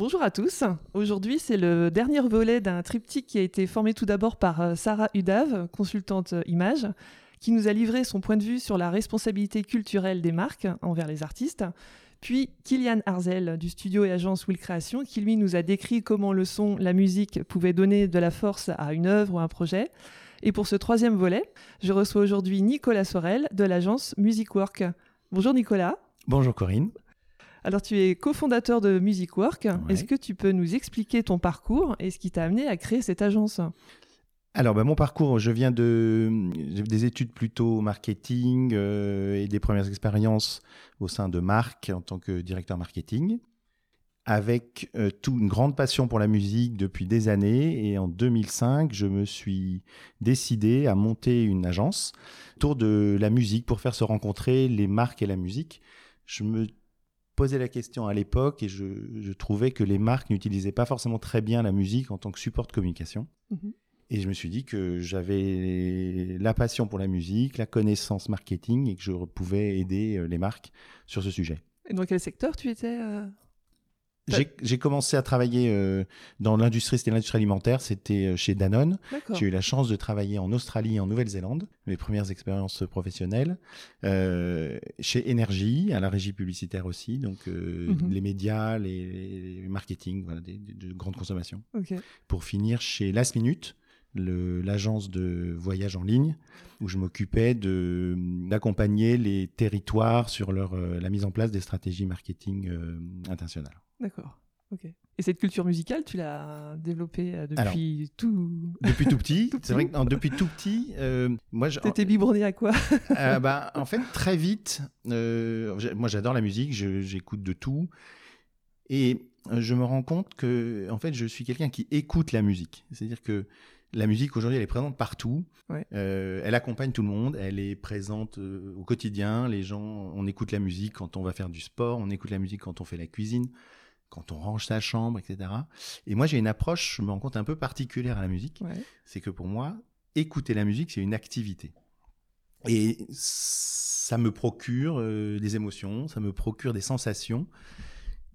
Bonjour à tous. Aujourd'hui, c'est le dernier volet d'un triptyque qui a été formé tout d'abord par euh, Sarah Udave, consultante euh, image, qui nous a livré son point de vue sur la responsabilité culturelle des marques envers les artistes. Puis Kylian Arzel du studio et agence Will Création, qui lui nous a décrit comment le son, la musique pouvaient donner de la force à une œuvre ou un projet. Et pour ce troisième volet, je reçois aujourd'hui Nicolas Sorel de l'agence Musicwork. Bonjour Nicolas. Bonjour Corinne. Alors tu es cofondateur de Musicwork. Est-ce que tu peux nous expliquer ton parcours et ce qui t'a amené à créer cette agence? Alors, bah, mon parcours, je viens de des études plutôt marketing euh, et des premières expériences au sein de marque en tant que directeur marketing, avec euh, une grande passion pour la musique depuis des années. Et en 2005, je me suis décidé à monter une agence autour de la musique pour faire se rencontrer les marques et la musique. Je me posais la question à l'époque et je, trouvais que les marques n'utilisaient pas forcément très bien la musique en tant que support de communication. Mhm. Et je me suis dit que j'avais la passion pour la musique, la connaissance marketing et que je pouvais aider euh, les marques sur ce sujet. Et dans quel secteur tu étais euh? J'ai commencé à travailler euh, dans l'industrie, c'était l'industrie alimentaire, c'était chez Danone. J'ai eu la chance de travailler en Australie et en Nouvelle-Zélande, mes premières expériences professionnelles. chez Énergie, à la régie publicitaire aussi, donc mhm. les médias, les, marketing, voilà, de grande consommation. Pour finir chez Last Minute, l'agence de voyage en ligne où je m'occupais d'accompagner les territoires sur leur, euh, la mise en place des stratégies marketing euh, internationales. D'accord. Ok. Et cette culture musicale, tu l'as développée euh, depuis tout depuis tout petit. C'est vrai que depuis tout petit, moi, t'étais biberonné à quoi? Bah, en fait, très vite. moi, j'adore la musique. J'écoute de tout. Et je me rends compte que, en fait, je suis quelqu'un qui écoute la musique. C'est-à-dire que la musique aujourd'hui, elle est présente partout. Euh, elle accompagne tout le monde. Elle est présente euh, au quotidien. Les gens, on écoute la musique quand on va faire du sport, on écoute la musique quand on fait la cuisine, quand on range sa chambre, etc. Et moi, j'ai une approche, je me rends compte, un peu particulière à la musique. C'est que pour moi, écouter la musique, c'est une activité. Et ça me procure euh, des émotions, ça me procure des sensations.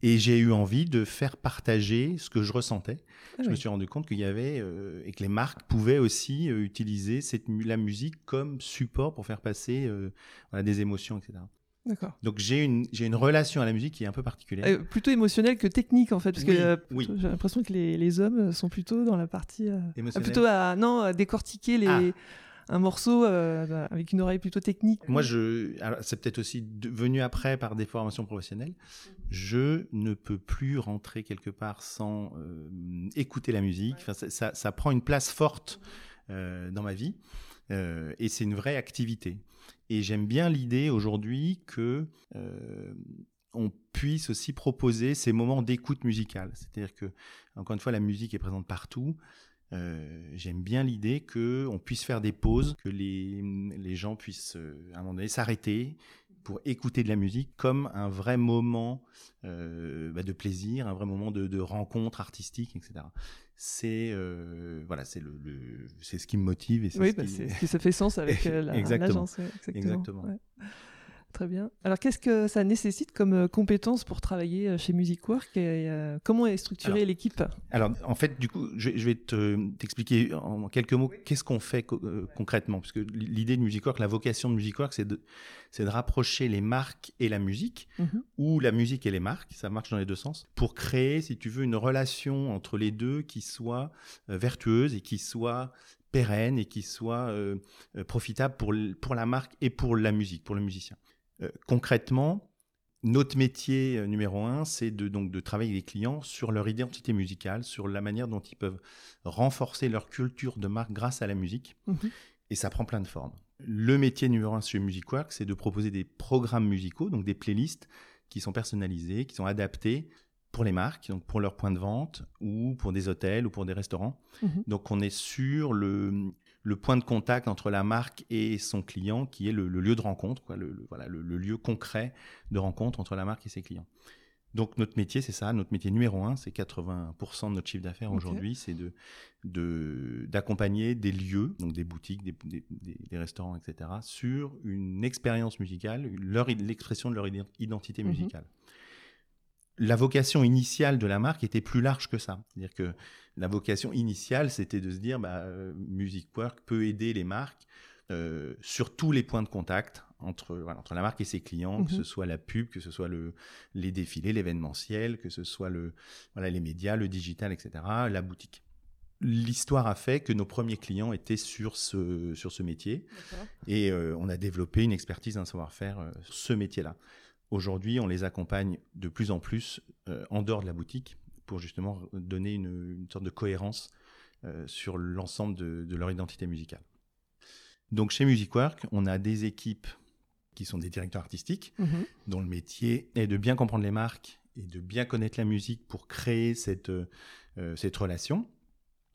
Et j'ai eu envie de faire partager ce que je ressentais. Ah je me suis rendu compte qu'il y avait euh, et que les marques pouvaient aussi euh, utiliser cette, la musique comme support pour faire passer des émotions, etc. D'accord. Donc j'ai une j'ai une relation à la musique qui est un peu particulière. plutôt émotionnelle que technique en fait, parce que j'ai l'impression que les, les, hommes sont plutôt dans la partie plutôt à non à décortiquer les. Ah un morceau euh, avec une oreille plutôt technique. Moi, je, c'est peut-être aussi venu après par des formations professionnelles. Je ne peux plus rentrer quelque part sans euh, écouter la musique. Enfin, ça, ça, prend une place forte euh, dans ma vie et c'est une vraie activité. Et j'aime bien l'idée aujourd'hui que on puisse aussi proposer ces moments d'écoute musicale. C'est-à-dire que, encore une fois, la musique est présente partout. Euh, j'aime bien l'idée que on puisse faire des pauses, que les, les gens puissent euh, à un moment donné s'arrêter pour écouter de la musique comme un vrai moment euh, bah, de plaisir, un vrai moment de rencontre artistique, etc. C'est voilà, c'est le, c'est ce qui me motive et oui, ce bah, qui... ça fait sens avec l'agence. exactement. exactement. Très bien. Alors, qu'est-ce que ça nécessite comme euh, compétences pour travailler euh, chez Musicwork et euh, comment est structurée l'équipe? Alors, en fait, du coup, je, vais t'expliquer en quelques mots qu'est-ce qu'on fait concrètement. Parce que l'idée de Musicwork, la vocation de Musicwork, c'est de, de rapprocher les marques et la musique, mhm. ou la musique et les marques, ça marche dans les deux sens, pour créer, si tu veux, une relation entre les deux qui soit vertueuse et qui soit pérenne et qui soit profitable pour, pour la marque et pour la musique, pour le musicien. Euh, concrètement, notre métier euh, numéro un, c'est de, donc de travailler avec les clients sur leur identité musicale, sur la manière dont ils peuvent renforcer leur culture de marque grâce à la musique. Mhm. Et ça prend plein de formes. Le métier numéro un chez Musicwork, c'est de proposer des programmes musicaux, donc des playlists qui sont personnalisés, qui sont adaptés pour les marques, donc pour leurs points de vente ou pour des hôtels ou pour des restaurants. Mhm. Donc on est sur le, le point de contact entre la marque et son client, qui est le, lieu de rencontre, quoi, le, voilà, le, lieu concret de rencontre entre la marque et ses clients. Donc notre métier, c'est ça. Notre métier numéro un, c'est 80% de notre chiffre d'affaires aujourd'hui, c'est de d'accompagner des lieux, donc des boutiques, des, des, restaurants, etc., sur une expérience musicale, l'expression de leur identité mhm. musicale. La vocation initiale de la marque était plus large que ça. C'est-à-dire que la vocation initiale, c'était de se dire, bah, euh, Music Work peut aider les marques euh, sur tous les points de contact entre, entre la marque et ses clients, que ce mhm. soit la pub, que ce soit le, les défilés, l'événementiel, que ce soit le, voilà, les médias, le digital, etc., la boutique. L'histoire a fait que nos premiers clients étaient sur ce, sur ce métier et euh, on a développé une expertise, un savoir-faire ce métier-là. Aujourd'hui, on les accompagne de plus en plus en dehors de la boutique pour justement donner une, sorte de cohérence euh, sur l'ensemble de, leur identité musicale. Donc chez Musicwork, on a des équipes qui sont des directeurs artistiques, mhm. dont le métier est de bien comprendre les marques et de bien connaître la musique pour créer cette, euh, cette relation.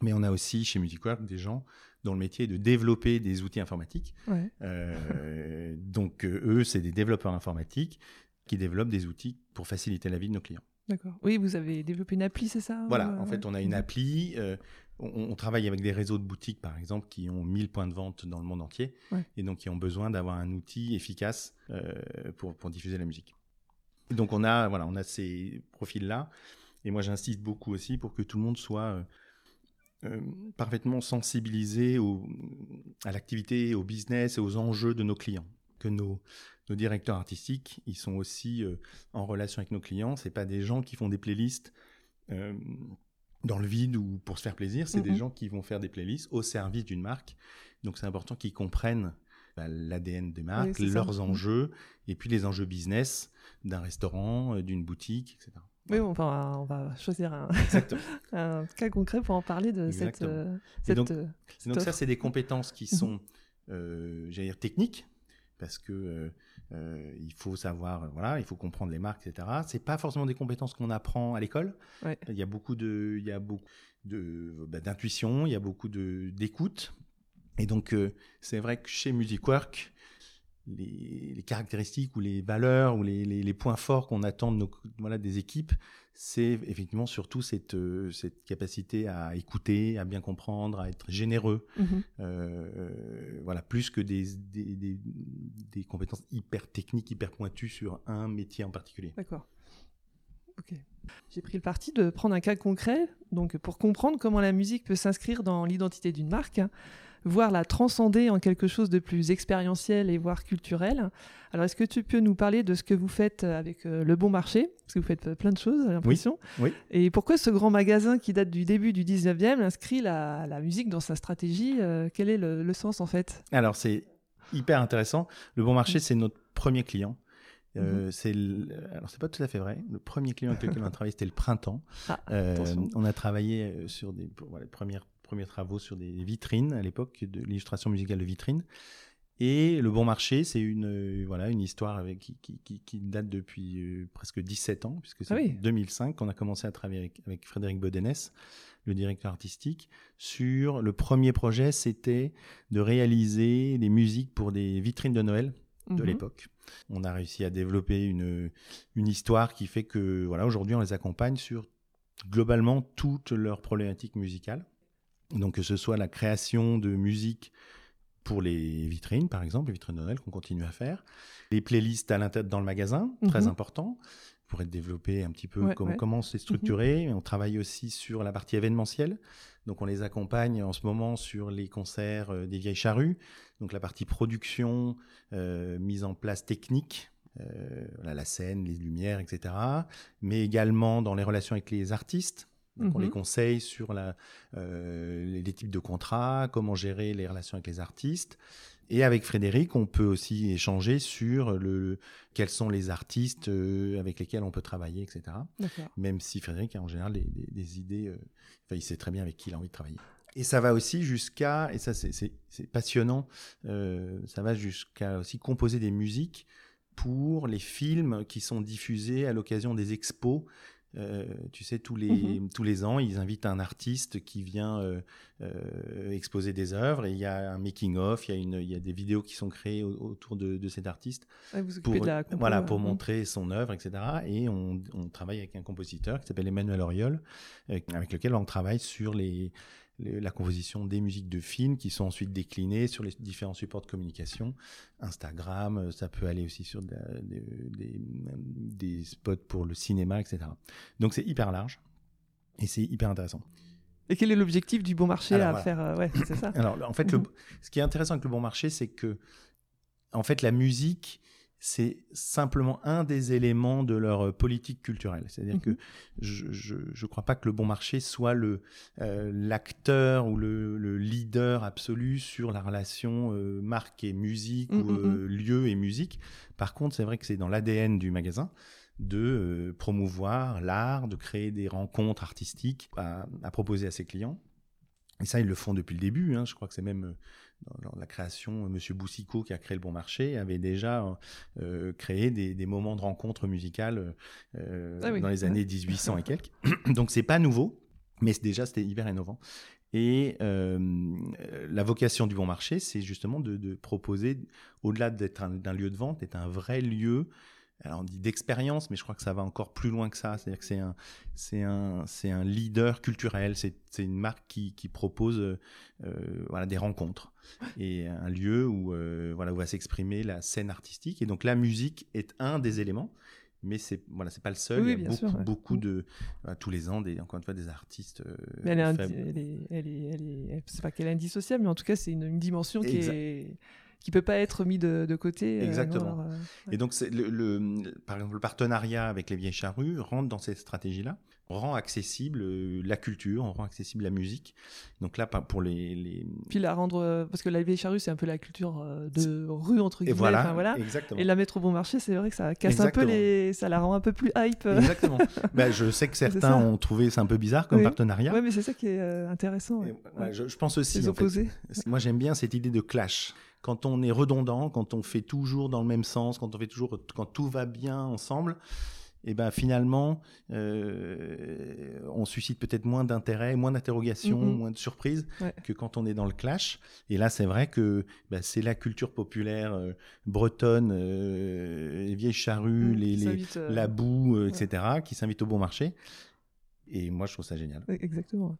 Mais on a aussi chez Musicwork des gens dont le métier est de développer des outils informatiques. Euh, donc eux, c'est des développeurs informatiques qui développent des outils pour faciliter la vie de nos clients. D'accord. Oui, vous avez développé une appli, c'est ça Voilà, en fait, on a une appli. Euh, on, travaille avec des réseaux de boutiques, par exemple, qui ont 1000 points de vente dans le monde entier, et donc qui ont besoin d'avoir un outil efficace euh, pour, pour, diffuser la musique. Et donc, on a, voilà, on a ces profils-là, et moi, j'insiste beaucoup aussi pour que tout le monde soit euh, parfaitement sensibilisé au, à l'activité, au business et aux enjeux de nos clients. Que nos, nos directeurs artistiques, ils sont aussi euh, en relation avec nos clients. C'est pas des gens qui font des playlists euh, dans le vide ou pour se faire plaisir. C'est des gens qui vont faire des playlists au service d'une marque. Donc c'est important qu'ils comprennent bah, l'ADN des marques, leurs enjeux et puis les enjeux business d'un restaurant, euh, d'une boutique, etc. Oui, on va, on va choisir un, cas concret pour en parler de cette, donc, donc ça, c'est des compétences qui sont, j'allais dire, techniques, parce que euh, il faut savoir, voilà, il faut comprendre les marques, etc. C'est pas forcément des compétences qu'on apprend à l'école. Il y a beaucoup de, il y a beaucoup de bah, d'intuition, il y a beaucoup de d'écoute. Et donc euh, c'est vrai que chez Musicwork, les, les, caractéristiques ou les valeurs ou les, les, les points forts qu'on attend de nos, voilà, des équipes, c'est effectivement surtout cette, euh, cette capacité à écouter, à bien comprendre, à être généreux, mhm. euh, voilà, plus que des, des, des, compétences hyper techniques, hyper pointues sur un métier en particulier. D'accord. Ok. J'ai pris le parti de prendre un cas concret, donc pour comprendre comment la musique peut s'inscrire dans l'identité d'une marque voire la transcender en quelque chose de plus expérientiel et voire culturel. Alors, est-ce que tu peux nous parler de ce que vous faites avec euh, Le Bon Marché? Parce que vous faites plein de choses, j'ai l'impression. Oui, Et pourquoi ce grand magasin qui date du début du 19e inscrit la, musique dans sa stratégie? Euh, Quel est le, sens, en fait? Alors, c'est hyper intéressant. Le Bon Marché, c'est notre premier client. Euh, mhm. c'est alors c'est pas tout à fait vrai. Le premier client avec lequel on a travaillé c'était le printemps. Ah, on a travaillé sur des voilà, premières premiers travaux sur des vitrines à l'époque, de l'illustration musicale de vitrines. Et Le Bon Marché, c'est une, euh, voilà, une histoire avec, qui, date depuis euh, presque 17 ans, puisque c'est en 2005 qu'on a commencé à travailler avec, Frédéric Bodenès, le directeur artistique, sur le premier projet, c'était de réaliser des musiques pour des vitrines de Noël de mhm. l'époque. On a réussi à développer une, une histoire qui fait que, voilà, aujourd'hui, on les accompagne sur globalement toutes leurs problématiques musicales. Donc que ce soit la création de musique pour les vitrines, par exemple, les vitrines de Noël qu'on continue à faire, les playlists à l'intérieur dans le magasin, très mhm. important, pour être développé un petit peu comment c'est structuré. Mhm. On travaille aussi sur la partie événementielle. Donc on les accompagne en ce moment sur les concerts euh, des vieilles charrues. Donc la partie production, euh, mise en place technique, euh, la scène, les lumières, etc. Mais également dans les relations avec les artistes. On les mhm. conseille sur la, euh, les, types de contrats, comment gérer les relations avec les artistes. Et avec Frédéric, on peut aussi échanger sur le, quels sont les artistes euh, avec lesquels on peut travailler, etc. Même si Frédéric a en général des, idées, euh, il sait très bien avec qui il a envie de travailler. Et ça va aussi jusqu'à, et ça c'est passionnant, ça va jusqu'à aussi composer des musiques pour les films qui sont diffusés à l'occasion des expos euh, tu sais, tous les, mhm. tous les ans, ils invitent un artiste qui vient euh, euh, exposer des œuvres et il y a un making-of, il, y a une, il y a des vidéos qui sont créées autour de, de cet artiste pour, voilà, pour montrer son œuvre, etc. Et on, on travaille avec un compositeur qui s'appelle Emmanuel Auriol, avec lequel on travaille sur les, la composition des musiques de films qui sont ensuite déclinées sur les différents supports de communication, Instagram, ça peut aller aussi sur des, spots pour le cinéma, etc. Donc c'est hyper large et c'est hyper intéressant. Et quel est l'objectif du bon marché à faire Ouais, c'est ça. Alors en fait, mhm. ce qui est intéressant avec le bon marché, c'est que en fait la musique c'est simplement un des éléments de leur euh, politique culturelle. C'est-à-dire que mhm. je ne crois pas que le bon marché soit le euh, l'acteur ou le, leader absolu sur la relation euh, marque et musique ou mhm, mhm. lieu et musique. Par contre, c'est vrai que c'est dans l'ADN du magasin de promouvoir l'art, de créer des rencontres artistiques à, proposer à ses clients. Et ça, ils le font depuis le début. Hein. Je crois que c'est même dans la création, Monsieur Boussicot, qui a créé le Bon Marché, avait déjà euh, créé des, moments de rencontre musicale euh, ah dans les années 1800 et quelques. Donc c'est pas nouveau, mais déjà c'était hyper innovant. Et euh, la vocation du Bon Marché, c'est justement de, de proposer, au-delà d'être un, lieu de vente, d'être un vrai lieu alors on dit d'expérience, mais je crois que ça va encore plus loin que ça. C'est-à-dire que c'est un, c'est un, c'est un leader culturel. C'est, une marque qui, qui propose euh, voilà, des rencontres et un lieu où, euh, voilà, où va s'exprimer la scène artistique. Et donc la musique est un des éléments. Mais c'est voilà, c'est pas le seul. il y a beaucoup, beaucoup mm. de tous les ans des encore une fois des artistes. Euh, mais elle est, elle est, elle est, elle est, c'est pas qu'elle est indissociable, mais en tout cas c'est une, une dimension qui est qui peut pas être mis de, de côté. Euh, Exactement. Euh, et donc, le, le, par exemple, le partenariat avec les vieilles charrues rentre dans cette stratégie-là. Rend accessible euh, la culture, on rend accessible la musique. Donc là, pour les, les... Puis la rendre, parce que la vieille charrue, c'est un peu la culture de rue entre guillemets. Et voilà, voilà. Et la mettre au bon marché, c'est vrai que ça casse un peu les, ça la rend un peu plus hype. Exactement. ben, je sais que certains ont trouvé ça un peu bizarre comme partenariat. Oui, mais c'est ça qui est intéressant. je, je, pense aussi. En fait, moi, j'aime bien cette idée de clash quand on est redondant, quand on fait toujours dans le même sens, quand on fait toujours, quand tout va bien ensemble, et eh ben finalement, euh, on suscite peut-être moins d'intérêt, moins d'interrogations, mm-hmm. moins de surprises que quand on est dans le clash. Et là, c'est vrai que bah, c'est la culture populaire euh, bretonne, euh, les vieilles charrues, mm, les, les la boue, etc., qui s'invitent au bon marché. Et moi, je trouve ça génial. Exactement.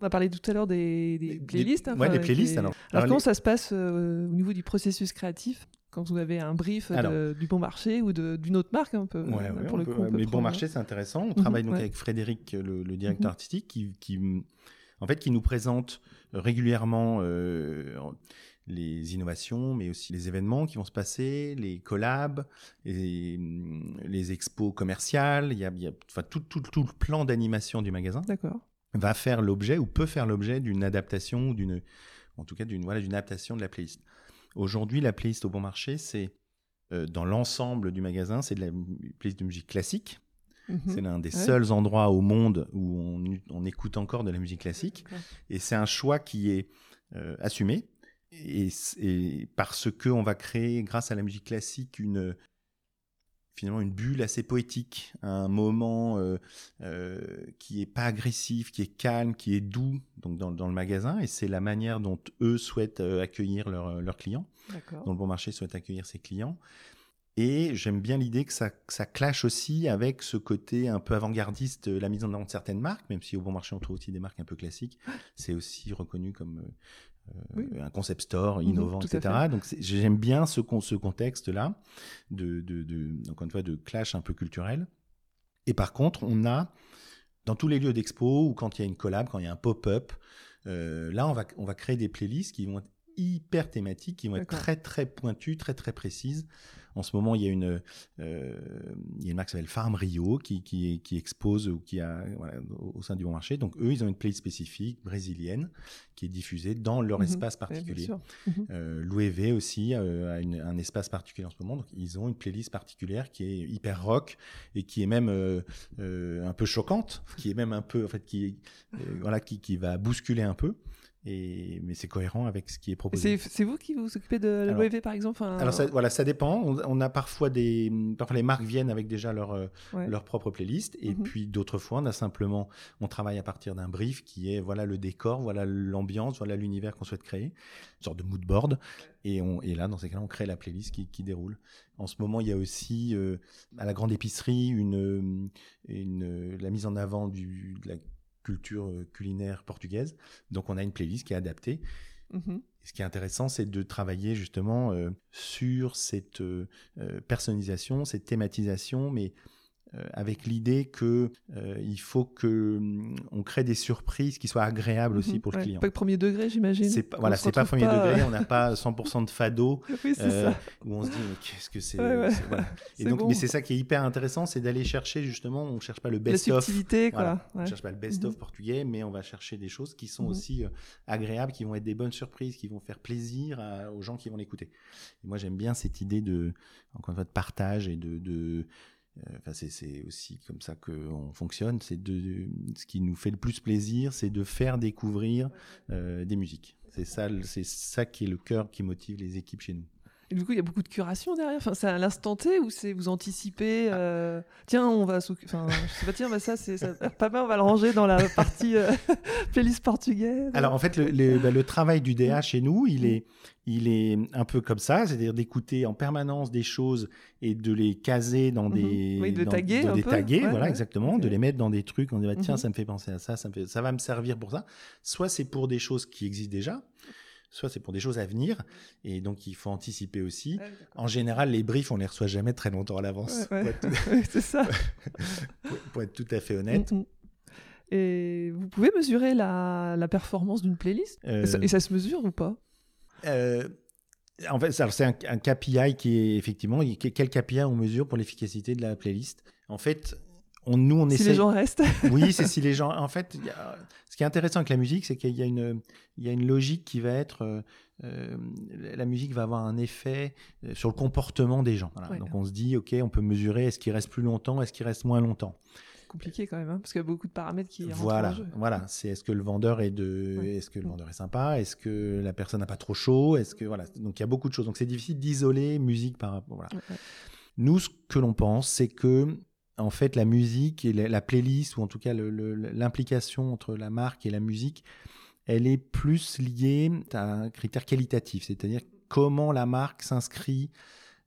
On a parlé tout à l'heure des, playlists. Hein, des playlists. Alors, alors, comment ça se passe au niveau du processus créatif? Quand vous avez un brief du bon marché ou d'une autre marque un peu ouais, pour le coup, Mais bon marché, c'est intéressant. On travaille donc avec Frédéric, le, directeur mhm. artistique, qui, en fait, qui nous présente régulièrement euh, les innovations, mais aussi les événements qui vont se passer, les collabs, les, les expos commerciales. Il y a, il y a enfin, tout, tout, tout le plan d'animation du magasin. D'accord va faire l'objet ou peut faire l'objet d'une adaptation ou d'une, en tout cas d'une voilà, d'une adaptation de la playlist. Aujourd'hui, la playlist au bon marché, c'est euh, dans l'ensemble du magasin, c'est de la playlist de musique classique. Mhm. C'est l'un des seuls endroits au monde où on, on, écoute encore de la musique classique. Et c'est un choix qui est euh, assumé. Et, et, parce que on va créer, grâce à la musique classique, une, finalement une bulle assez poétique, un moment euh, euh, qui est pas agressif, qui est calme, qui est doux donc dans, dans le magasin et c'est la manière dont eux souhaitent euh, accueillir leurs clients, dont le bon marché souhaite accueillir ses clients. Et j'aime bien l'idée que ça, ça clash aussi avec ce côté un peu avant-gardiste, la mise en avant de certaines marques, même si au bon marché on trouve aussi des marques un peu classiques. C'est aussi reconnu comme euh, un concept store mhm, innovant, etc. Donc j'aime bien ce, ce contexte-là, de, de, de, encore une fois, de clash un peu culturel. Et par contre, on a, dans tous les lieux d'expo, ou quand il y a une collab, quand il y a un pop-up, euh, là, on va, on va créer des playlists qui vont être hyper thématiques, qui vont être très, très pointues, très, très précises. En ce moment, il y a une, euh, il y a une marque qui s'appelle Farm Rio qui, qui, qui, expose ou qui a voilà, au sein du bon marché. Donc eux, ils ont une playlist spécifique brésilienne qui est diffusée dans leur mhm. espace particulier. Mhm. euh, Louis V aussi euh, a une, un espace particulier en ce moment. Donc ils ont une playlist particulière qui est hyper rock et qui est même euh, euh un peu choquante, qui est même un peu en fait qui voilà qui, qui va bousculer un peu. Et, mais c'est cohérent avec ce qui est proposé. C'est vous qui vous occupez de la l'OEV par exemple Alors ça, voilà, ça dépend. On, a parfois des, parfois les marques viennent avec déjà leur euh, leur propre playlist, et mhm. puis d'autres fois on a simplement, on travaille à partir d'un brief qui est voilà le décor, voilà l'ambiance, voilà l'univers qu'on souhaite créer, une sorte de mood board, et on et là dans ces cas-là on crée la playlist qui, qui déroule. En ce moment il y a aussi euh, à la grande épicerie une une la mise en avant du de la culture culinaire portugaise. Donc on a une playlist qui est adaptée. Mmh ce qui est intéressant, c'est de travailler justement sur cette personnalisation, cette thématisation, mais euh, avec l'idée que euh, il faut que mm, on crée des surprises qui soient agréables aussi mhm. pour le client. Pas premier degré, j'imagine. C'est pas, voilà, c'est pas premier degré. On n'a pas 100% de fado euh, où on se dit mais qu'est-ce que c'est. Et donc, mais c'est ça qui est hyper intéressant, c'est d'aller chercher justement. On cherche pas le best of. quoi. On cherche pas le best of mhm. portugais, mais on va chercher des choses qui sont mhm. aussi agréables, qui vont être des bonnes surprises, qui vont faire plaisir aux gens qui vont l'écouter. moi, j'aime bien cette idée de encore une fois de partage et de, de euh, enfin, c'est aussi comme ça qu'on fonctionne. C'est de, ce qui nous fait le plus plaisir, c'est de faire découvrir euh, des musiques. C'est ça, c'est ça qui est le cœur qui motive les équipes chez nous. Et du coup, il y a beaucoup de curation derrière. Enfin, c'est à l'instant T ou c'est vous anticipez euh, Tiens, on va Enfin, je sais pas. Tiens, bah ça, c'est pas mal. On va le ranger dans la partie euh, playlist portugaise. Alors en fait, le, bah, le, travail du DA chez nous, il est, il est un peu comme ça, c'est-à-dire d'écouter en permanence des choses et de les caser dans mhm. des, oui, de taguer, des taguer, voilà exactement, de les mettre dans des trucs. On dit bah, tiens, mhm. ça me fait penser à ça, ça, me fait, ça va me servir pour ça. Soit c'est pour des choses qui existent déjà soit c'est pour des choses à venir, et donc il faut anticiper aussi. en général, les briefs, on les reçoit jamais très longtemps à l'avance. c'est ça. pour, être tout à fait honnête. Mm, mm. Et vous pouvez mesurer la, la performance d'une playlist? Et, ça, se mesure ou pas? Euh, En fait, c'est un, KPI qui est effectivement, quel KPI on mesure pour l'efficacité de la playlist? En fait, on, nous, on si essaie... les gens restent. oui, c'est si les gens. En fait, ce qui est intéressant avec la musique, c'est qu'il y a une, y a une logique qui va être. Euh, euh, la musique va avoir un effet euh, sur le comportement des gens. Donc on se dit, ok, on peut mesurer est-ce qu'il reste plus longtemps, est-ce qu'il reste moins longtemps? Compliqué quand même, hein, parce qu'il y a beaucoup de paramètres qui. Voilà, en jeu. voilà. C'est est-ce que le vendeur est de, est-ce que le vendeur est sympa, est-ce que la personne n'a pas trop chaud, est-ce que voilà. Donc il y a beaucoup de choses. Donc c'est difficile d'isoler musique par rapport. Voilà. Nous, ce que l'on pense, c'est que en fait, la musique et la, playlist, ou en tout cas l'implication entre la marque et la musique, elle est plus liée à un critère qualitatif, c'est-à-dire comment la marque s'inscrit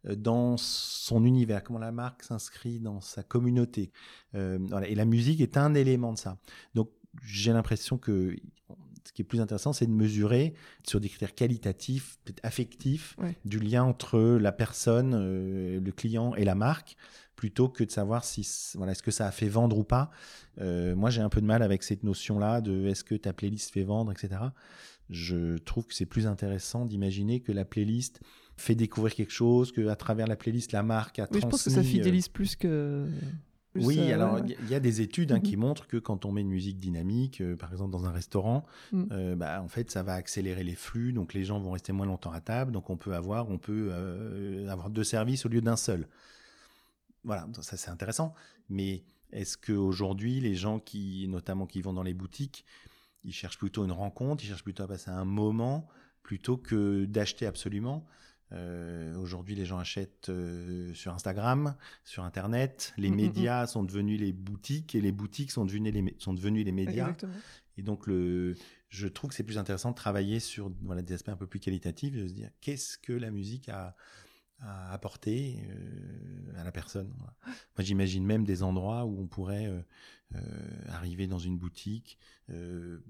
euh, dans son univers, comment la marque s'inscrit dans sa communauté. Euh, Et la musique est un élément de ça. Donc, j'ai l'impression que ce qui est plus intéressant, c'est de mesurer sur des critères qualitatifs, affectifs, du lien entre la personne, euh, le client et la marque, plutôt que de savoir si voilà est-ce que ça a fait vendre ou pas. Euh, moi, j'ai un peu de mal avec cette notion-là de est-ce que ta playlist fait vendre, etc. Je trouve que c'est plus intéressant d'imaginer que la playlist fait découvrir quelque chose, que à travers la playlist, la marque a oui, Je pense que ça fidélise plus que. oui, euh, alors il y a des études hein, qui mhm. montrent que quand on met une musique dynamique, euh, par exemple dans un restaurant, mm. bah, en fait ça va accélérer les flux, donc les gens vont rester moins longtemps à table, donc on peut avoir, on peut avoir deux services au lieu d'un seul. Voilà, ça c'est intéressant. Mais est-ce qu'aujourd'hui, les gens qui, notamment qui vont dans les boutiques, ils cherchent plutôt une rencontre, ils cherchent plutôt à passer un moment plutôt que d'acheter absolument? Euh, Aujourd'hui, les gens achètent euh, sur Instagram, sur Internet. Les mmh, mmh, mmh. médias sont devenus les boutiques et les boutiques sont devenues les, sont devenus les médias. Et donc, le, je trouve que c'est plus intéressant de travailler sur voilà, des aspects un peu plus qualitatifs, de se dire qu'est-ce que la musique a, à apporter euh, à la personne. Moi, j'imagine même des endroits où on pourrait euh, euh, arriver dans une boutique, une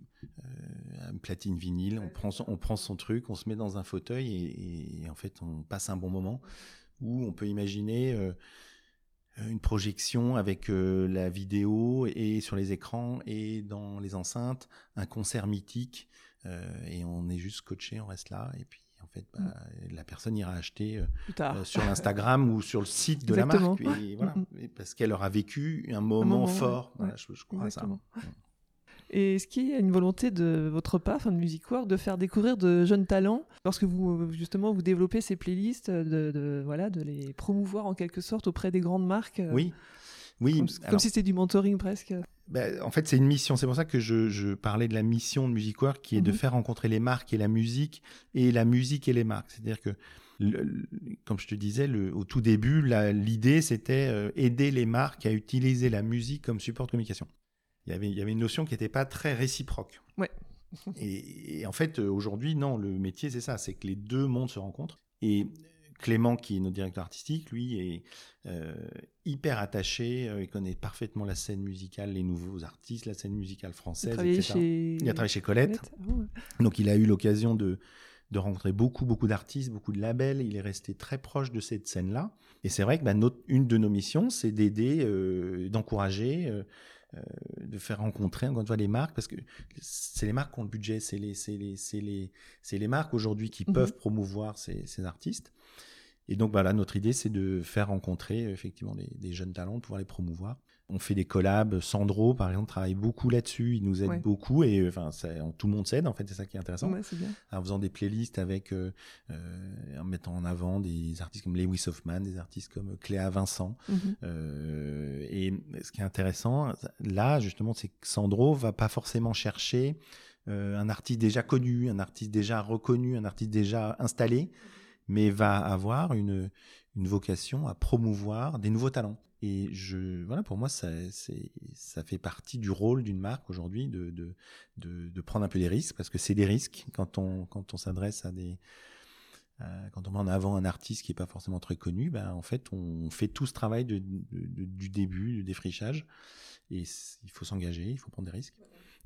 platine vinyle, on prend, son, on prend son truc, on se met dans un fauteuil et, en fait, on passe un bon moment. Où on peut imaginer une projection avec la vidéo et sur les écrans et dans les enceintes, un concert mythique et on est juste coaché, on reste là et puis fait, bah, la personne ira acheter euh, euh, sur l'Instagram ou sur le site de la marque, voilà, parce qu'elle aura vécu un moment, fort. je, crois à ça. Et est-ce qu'il y a une volonté de votre part, enfin de Music Work, de faire découvrir de jeunes talents lorsque vous justement vous développez ces playlists, de, voilà, de les promouvoir en quelque sorte auprès des grandes marques euh, Oui, oui. Comme, si c'était du mentoring presque. Ben, en fait, c'est une mission. C'est pour ça que je, parlais de la mission de Music Work, qui est de mhm. faire rencontrer les marques et la musique, et la musique et les marques. C'est-à-dire que, comme je te disais, le, au tout début, l'idée, c'était euh, aider les marques à utiliser la musique comme support de communication. Il y avait, il y avait une notion qui n'était pas très réciproque. Ouais. et, et, en fait, aujourd'hui, non, le métier, c'est ça, c'est que les deux mondes se rencontrent. Et Clément, qui est notre directeur artistique, lui est hyper attaché. il connaît parfaitement la scène musicale, les nouveaux artistes, la scène musicale française, il etc. Chez... Il a travaillé chez Colette. Ah Donc il a eu l'occasion de, de rencontrer beaucoup, beaucoup d'artistes, beaucoup de labels. Il est resté très proche de cette scène-là. Et c'est vrai que bah, notre, une de nos missions, c'est d'aider, d'encourager euh, de faire rencontrer encore une fois les marques parce que c'est les marques qui ont le budget, c'est les, les, les, les, marques aujourd'hui qui mhm. peuvent promouvoir ces, ces, artistes. Et donc voilà, notre idée c'est de faire rencontrer effectivement des jeunes talents, de pouvoir les promouvoir on fait des collabs. Sandro, par exemple, travaille beaucoup là-dessus. Il nous aide beaucoup et enfin, tout le monde s'aide. En fait, c'est ça qui est intéressant. En faisant des playlists avec, euh, euh, en mettant en avant des artistes comme Lewis Hoffman, des artistes comme Cléa Vincent. Mhm. Euh, et ce qui est intéressant, là, justement, c'est que Sandro va pas forcément chercher un artiste déjà connu, un artiste déjà reconnu, un artiste déjà installé, mais va avoir une, une vocation à promouvoir des nouveaux talents. Et je, voilà, pour moi, ça, ça fait partie du rôle d'une marque aujourd'hui de, de, de, prendre un peu des risques, parce que c'est des risques quand on, quand on s'adresse à des. Euh, quand on met en avant un artiste qui n'est pas forcément très connu, ben, en fait, on fait tout ce travail de, du début, du défrichage. Et il faut s'engager, il faut prendre des risques.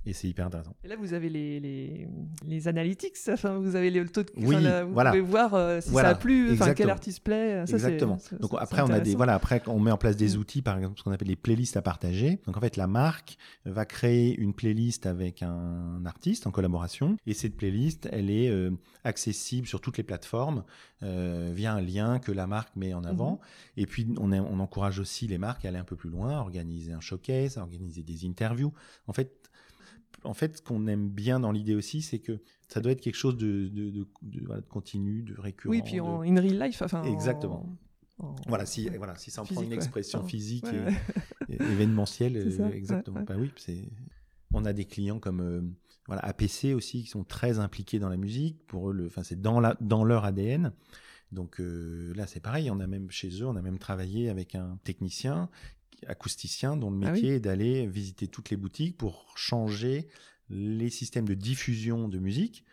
Et c'est hyper intéressant. Et là, vous avez les, les, les analytics, enfin, vous avez le taux de. Oui, vous voilà. pouvez voir euh, si ça a plu, quel artiste plaît. Ça, Exactement. Donc après, on a des, voilà, après, on met en place des outils, par exemple, ce qu'on appelle les playlists à partager. Donc en fait, la marque va créer une playlist avec un artiste en collaboration. Et cette playlist, elle est euh, accessible sur toutes les plateformes euh, via un lien que la marque met en avant. Mm-hmm. Et puis, on, on encourage aussi les marques à aller un peu plus loin, à organiser un showcase, à organiser des interviews. En fait, en fait, ce qu'on aime bien dans l'idée aussi, c'est que ça doit être quelque chose de, de, continu, de récurrent. Oui, puis en in real life. Enfin, Exactement. Voilà, si, voilà, si ça en prend une expression physique et, événementielle, exactement. Bah oui, on a des clients comme euh, voilà, APC aussi qui sont très impliqués dans la musique. Pour eux, le, enfin, c'est dans, la, dans leur ADN. Donc euh, là, c'est pareil. On a même chez eux, on a même travaillé avec un technicien acousticien dont le ah métier est d'aller visiter toutes les boutiques pour changer les systèmes de diffusion de musique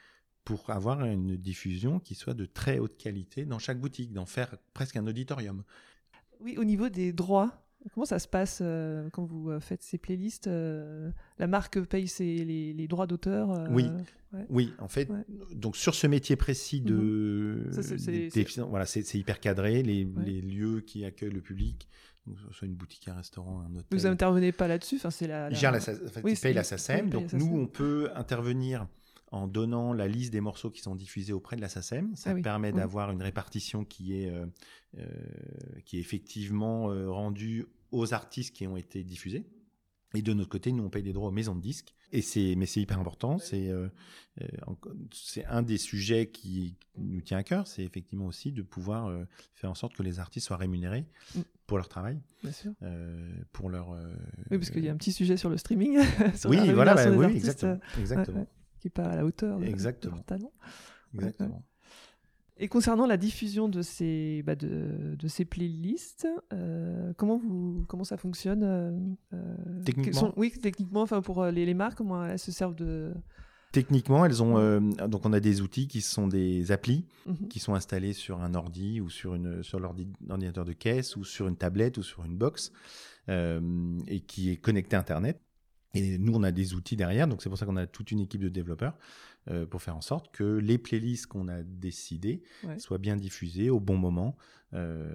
pour avoir une diffusion qui soit de très haute qualité dans chaque boutique, d'en faire presque un auditorium. Oui, au niveau des droits, comment ça se passe euh, quand vous euh, faites ces playlists euh, La marque paye les, droits d'auteur Oui, oui, en fait, donc sur ce métier précis de, mhm. voilà, c'est hyper cadré, les, les, lieux qui accueillent le public soit une boutique, un restaurant, un hôtel. Vous n'intervenez pas là-dessus enfin, c'est la, la... la paye la SACEM. Donc nous, on peut intervenir en donnant la liste des morceaux qui sont diffusés auprès de la SACEM. Ça ah permet d'avoir une répartition qui est, euh, euh, qui est effectivement euh, rendue aux artistes qui ont été diffusés. Et de notre côté, nous, on paye des droits aux maisons de disques. Et c'est, mais c'est hyper important. C'est, euh, euh, c'est un des sujets qui nous tient à cœur. C'est effectivement aussi de pouvoir euh, faire en sorte que les artistes soient rémunérés mm. pour leur travail. Bien sûr. pour leur. oui, parce qu'il y a un petit sujet sur le streaming. sur oui, voilà, bah, oui, exactement. exactement. qui n'est pas à la hauteur de, exactement. leur talent. Exactement. Et concernant la diffusion de ces, bah de, de, ces playlists, euh, comment, vous, comment ça fonctionne euh, euh, Techniquement Oui, techniquement, enfin pour les, les, marques, comment elles se servent de... Techniquement, elles ont donc on a des outils qui sont des applis mhm. qui sont installés sur un ordi ou sur une sur l'ordinateur de caisse ou sur une tablette ou sur une box et qui est connecté à Internet. Et nous, on a des outils derrière, donc c'est pour ça qu'on a toute une équipe de développeurs euh, pour faire en sorte que les playlists qu'on a décidées soient bien diffusées au bon moment euh,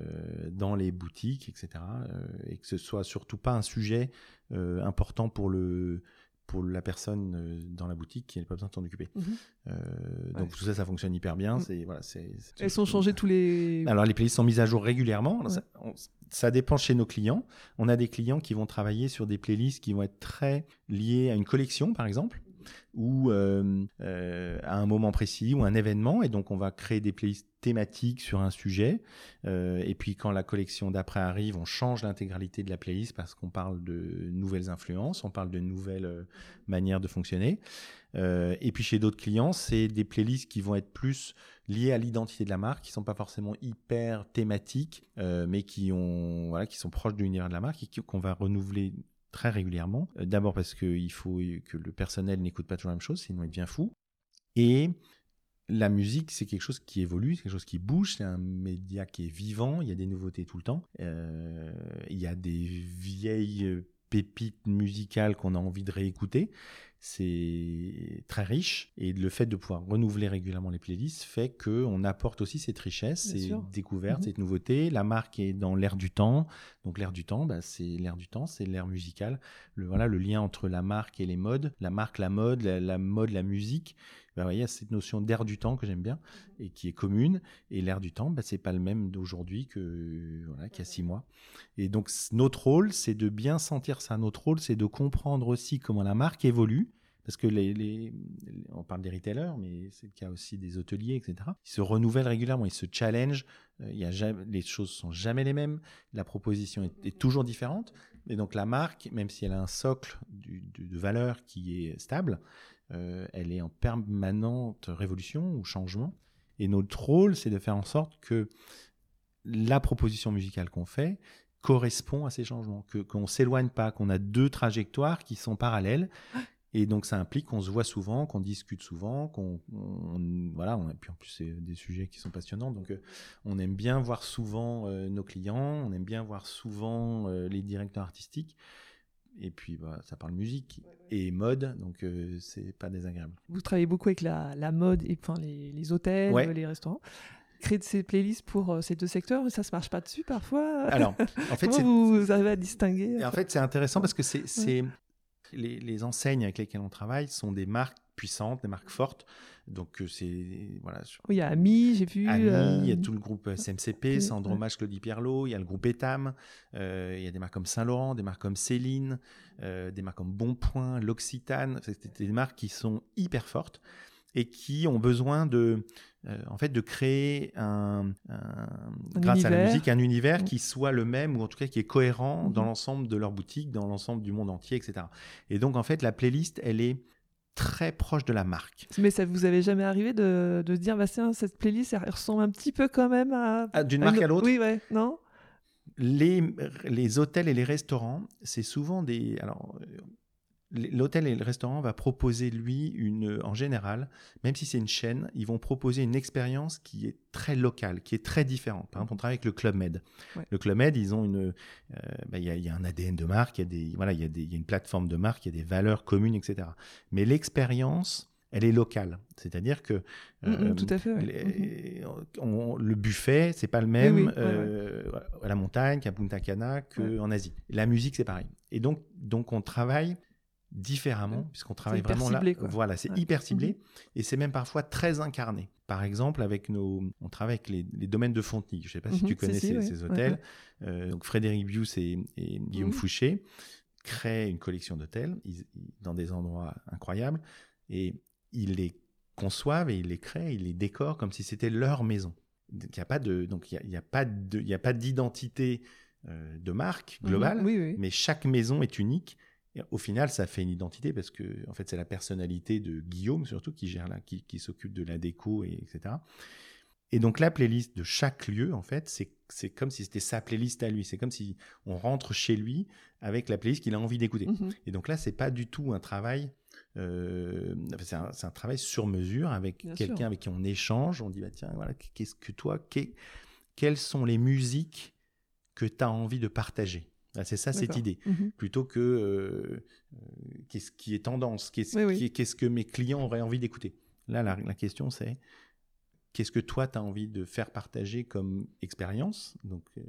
dans les boutiques, etc. Euh, et que ce soit surtout pas un sujet important pour le pour la personne dans la boutique qui n'a pas besoin de s'en occuper. Mhm. donc tout ça, ça fonctionne hyper bien. Mm. C'est voilà, c'est. Elles sont changées tous les. Alors les playlists sont mises à jour régulièrement. Ça, ça, dépend chez nos clients. On a des clients qui vont travailler sur des playlists qui vont être très liées à une collection, par exemple ou euh, euh, à un moment précis ou un événement. Et donc, on va créer des playlists thématiques sur un sujet. Euh, et puis, quand la collection d'après arrive, on change l'intégralité de la playlist parce qu'on parle de nouvelles influences, on parle de nouvelles manières de fonctionner. et puis, chez d'autres clients, c'est des playlists qui vont être plus liées à l'identité de la marque, qui sont pas forcément hyper thématiques, mais qui ont voilà, qui sont proches de l'univers de la marque et qu'on va renouveler très régulièrement. Euh, d'abord parce qu'il faut que le personnel n'écoute pas toujours la même chose, sinon il devient fou. Et la musique, c'est quelque chose qui évolue, c'est quelque chose qui bouge, c'est un média qui est vivant, il y a des nouveautés tout le temps. Euh, il y a des vieilles pépites musicales qu'on a envie de réécouter c'est très riche et le fait de pouvoir renouveler régulièrement les playlists fait que on apporte aussi cette richesse, ces découvertes, mhm. cette nouveauté. La marque est dans l'air du temps, donc l'air du temps, bah, c'est l'air du temps, c'est l'air musical. Le voilà le lien entre la marque et les modes, la marque, la mode, la mode, la musique. Bah, il y a cette notion d'air du temps que j'aime bien et qui est commune. Et l'air du temps, bah, c'est pas le même d'aujourd'hui que voilà, qu'il y a six mois. Et donc notre rôle, c'est de bien sentir ça. Notre rôle, c'est de comprendre aussi comment la marque évolue. Parce que les, on parle des retailers, mais c'est le cas aussi des hôteliers, etc. Ils se renouvellent régulièrement, ils se challengent. Euh, il y a jamais, les choses sont jamais les mêmes. La proposition est, toujours différente. Et donc la marque, même si elle a un socle de valeur qui est stable, euh, elle est en permanente révolution ou changement. Et notre rôle, c'est de faire en sorte que la proposition musicale qu'on fait correspond à ces changements, que qu'on s'éloigne pas, qu'on a deux trajectoires qui sont parallèles. Et donc ça implique qu'on se voit souvent, qu'on discute souvent, qu'on voilà, on, et puis en plus c'est des sujets qui sont passionnants, donc euh, on aime bien voir souvent euh, nos clients, on aime bien voir souvent les directeurs artistiques, et puis, bah, ça parle musique et mode, donc euh, c'est pas désagréable. Vous travaillez beaucoup avec la, la mode, et enfin les, les hôtels, les restaurants. Créer de ces playlists pour euh, ces deux secteurs, ça se marche pas dessus parfois? Alors, en fait, Comment vous arrivez à distinguer En fait, c'est intéressant parce que c'est les, les, enseignes avec lesquelles on travaille sont des marques puissantes, des marques fortes. Donc euh, c'est voilà. il y a Ami, j'ai vu. Ami, il y a euh, tout le groupe SMCP, Sandromache, Claudie Pierlot, il y a le groupe Etam, euh, il y a des marques comme Saint Laurent, des marques comme Céline, des marques comme Bonpoint, l'Occitane. C'est des marques qui sont hyper fortes et qui ont besoin de en fait de créer un, grâce à la musique un univers qui soit le même ou en tout cas qui est cohérent dans mm-hmm. l'ensemble de leur boutique, dans l'ensemble du monde entier, etc. Et donc en fait la playlist elle est très proche de la marque. Mais ça vous avait jamais arrivé de, de dire, bah, cette playlist, elle ressemble un petit peu quand même à... Ah, d'une marque à l'autre Oui, ouais, non? Les, les hôtels et les restaurants, c'est souvent des... Alors, l'hôtel et le restaurant va proposer lui une en général même si c'est une chaîne ils vont proposer une expérience qui est très locale qui est très différente par exemple on travaille avec le Club Med le Club Med ils ont une euh, bah, il y, a, un ADN de marque il y a des voilà il y y a une plateforme de marque il y a des valeurs communes etc mais l'expérience elle est locale. C'est-à-dire que mm, mm, euh, tout à fait, mm-hmm. le buffet, c'est pas le même euh, à la montagne qu'à Punta Cana qu'en Asie. La musique, c'est pareil. Et donc, donc on travaille différemment, puisqu'on travaille vraiment là. Voilà, c'est hyper ciblé mhm. et c'est même parfois très incarné. Par exemple, avec nos, on travaille avec les, domaines de Fontenay. Je ne sais pas si mhm, tu connais ces, hôtels. Euh, donc Frédéric Bius et, Guillaume. Fouché créent une collection d'hôtels dans des endroits incroyables et ils les conçoivent et ils les créent, ils les décorent comme si c'était leur maison. Il n'y a pas de, donc il y a, pas de, il y a pas d'identité euh, de marque globale, mais chaque maison est unique au final, ça fait une identité parce que en fait, c'est la personnalité de Guillaume surtout qui gère là, qui, s'occupe de la déco et etc. Et donc la playlist de chaque lieu, en fait, c'est comme si c'était sa playlist à lui. C'est comme si on rentre chez lui avec la playlist qu'il a envie d'écouter. Mm-hmm. Et donc là, c'est pas du tout un travail. Euh, c'est un, travail sur mesure avec quelqu'un avec qui on échange. On dit bah tiens voilà qu'est-ce que toi quelles sont les musiques que tu as envie de partager? Ah, c'est ça cette idée. Mmh Plutôt que euh, euh, qu'est-ce qui est tendance, qu'est-ce que mes clients auraient envie d'écouter. Là, la, question, c'est qu'est-ce que toi, tu as envie de faire partager comme expérience, donc euh,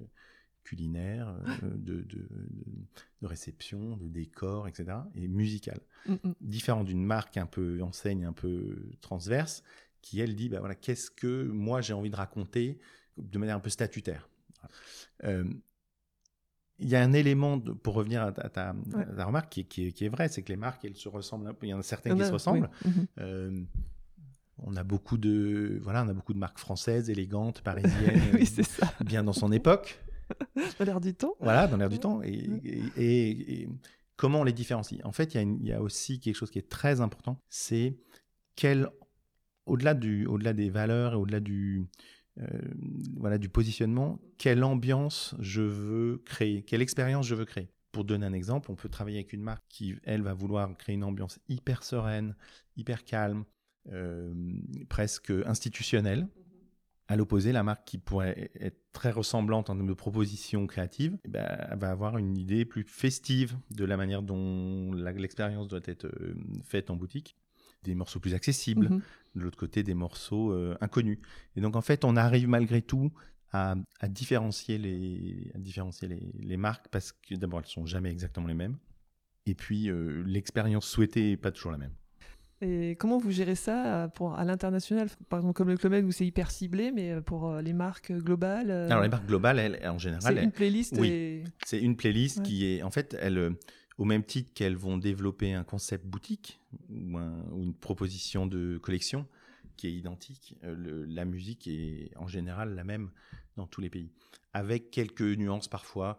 culinaire, de, de, réception, de décor, etc., et musicale. Mmh Différent d'une marque un peu enseigne, un peu transverse, qui, elle, dit, bah, voilà, qu'est-ce que moi, j'ai envie de raconter de manière un peu statutaire il y a un élément, pour revenir à ta, remarque, qui, est vrai, c'est que les marques, elles se ressemblent un peu. Il y en a certaines qui se ressemblent. Mhm. Euh, on a beaucoup de voilà, on a beaucoup de marques françaises, élégantes, parisiennes, bien dans son époque. dans l'air du temps. Voilà, dans l'air du temps. Et, comment on les différencie? En fait, il y, a aussi quelque chose qui est très important, c'est quel, au-delà du, au-delà des valeurs et au-delà du voilà, du positionnement, quelle ambiance je veux créer, quelle expérience je veux créer? Pour donner un exemple, on peut travailler avec une marque qui, elle, va vouloir créer une ambiance hyper sereine, hyper calme, presque institutionnelle. À l'opposé, la marque qui pourrait être très ressemblante en termes de propositions créatives, eh ben, va avoir une idée plus festive de la manière dont l'expérience doit être euh, faite en boutique. Des morceaux plus accessibles, mhm. de l'autre côté des morceaux euh, inconnus. Et donc en fait, on arrive malgré tout à, différencier, les, différencier les, marques parce que d'abord, elles sont jamais exactement les mêmes. Et puis, euh, l'expérience souhaitée n'est pas toujours la même. Et comment vous gérez ça euh, pour, à l'international? Par exemple, comme le Club Med où c'est hyper ciblé, mais pour les marques globales Alors, les marques globales, elles, en général. C'est une playlist Oui, c'est une playlist qui est. En fait, elle, au même titre qu'elles vont développer un concept boutique ou, une proposition de collection qui est identique, la musique est en général la même dans tous les pays, avec quelques nuances parfois.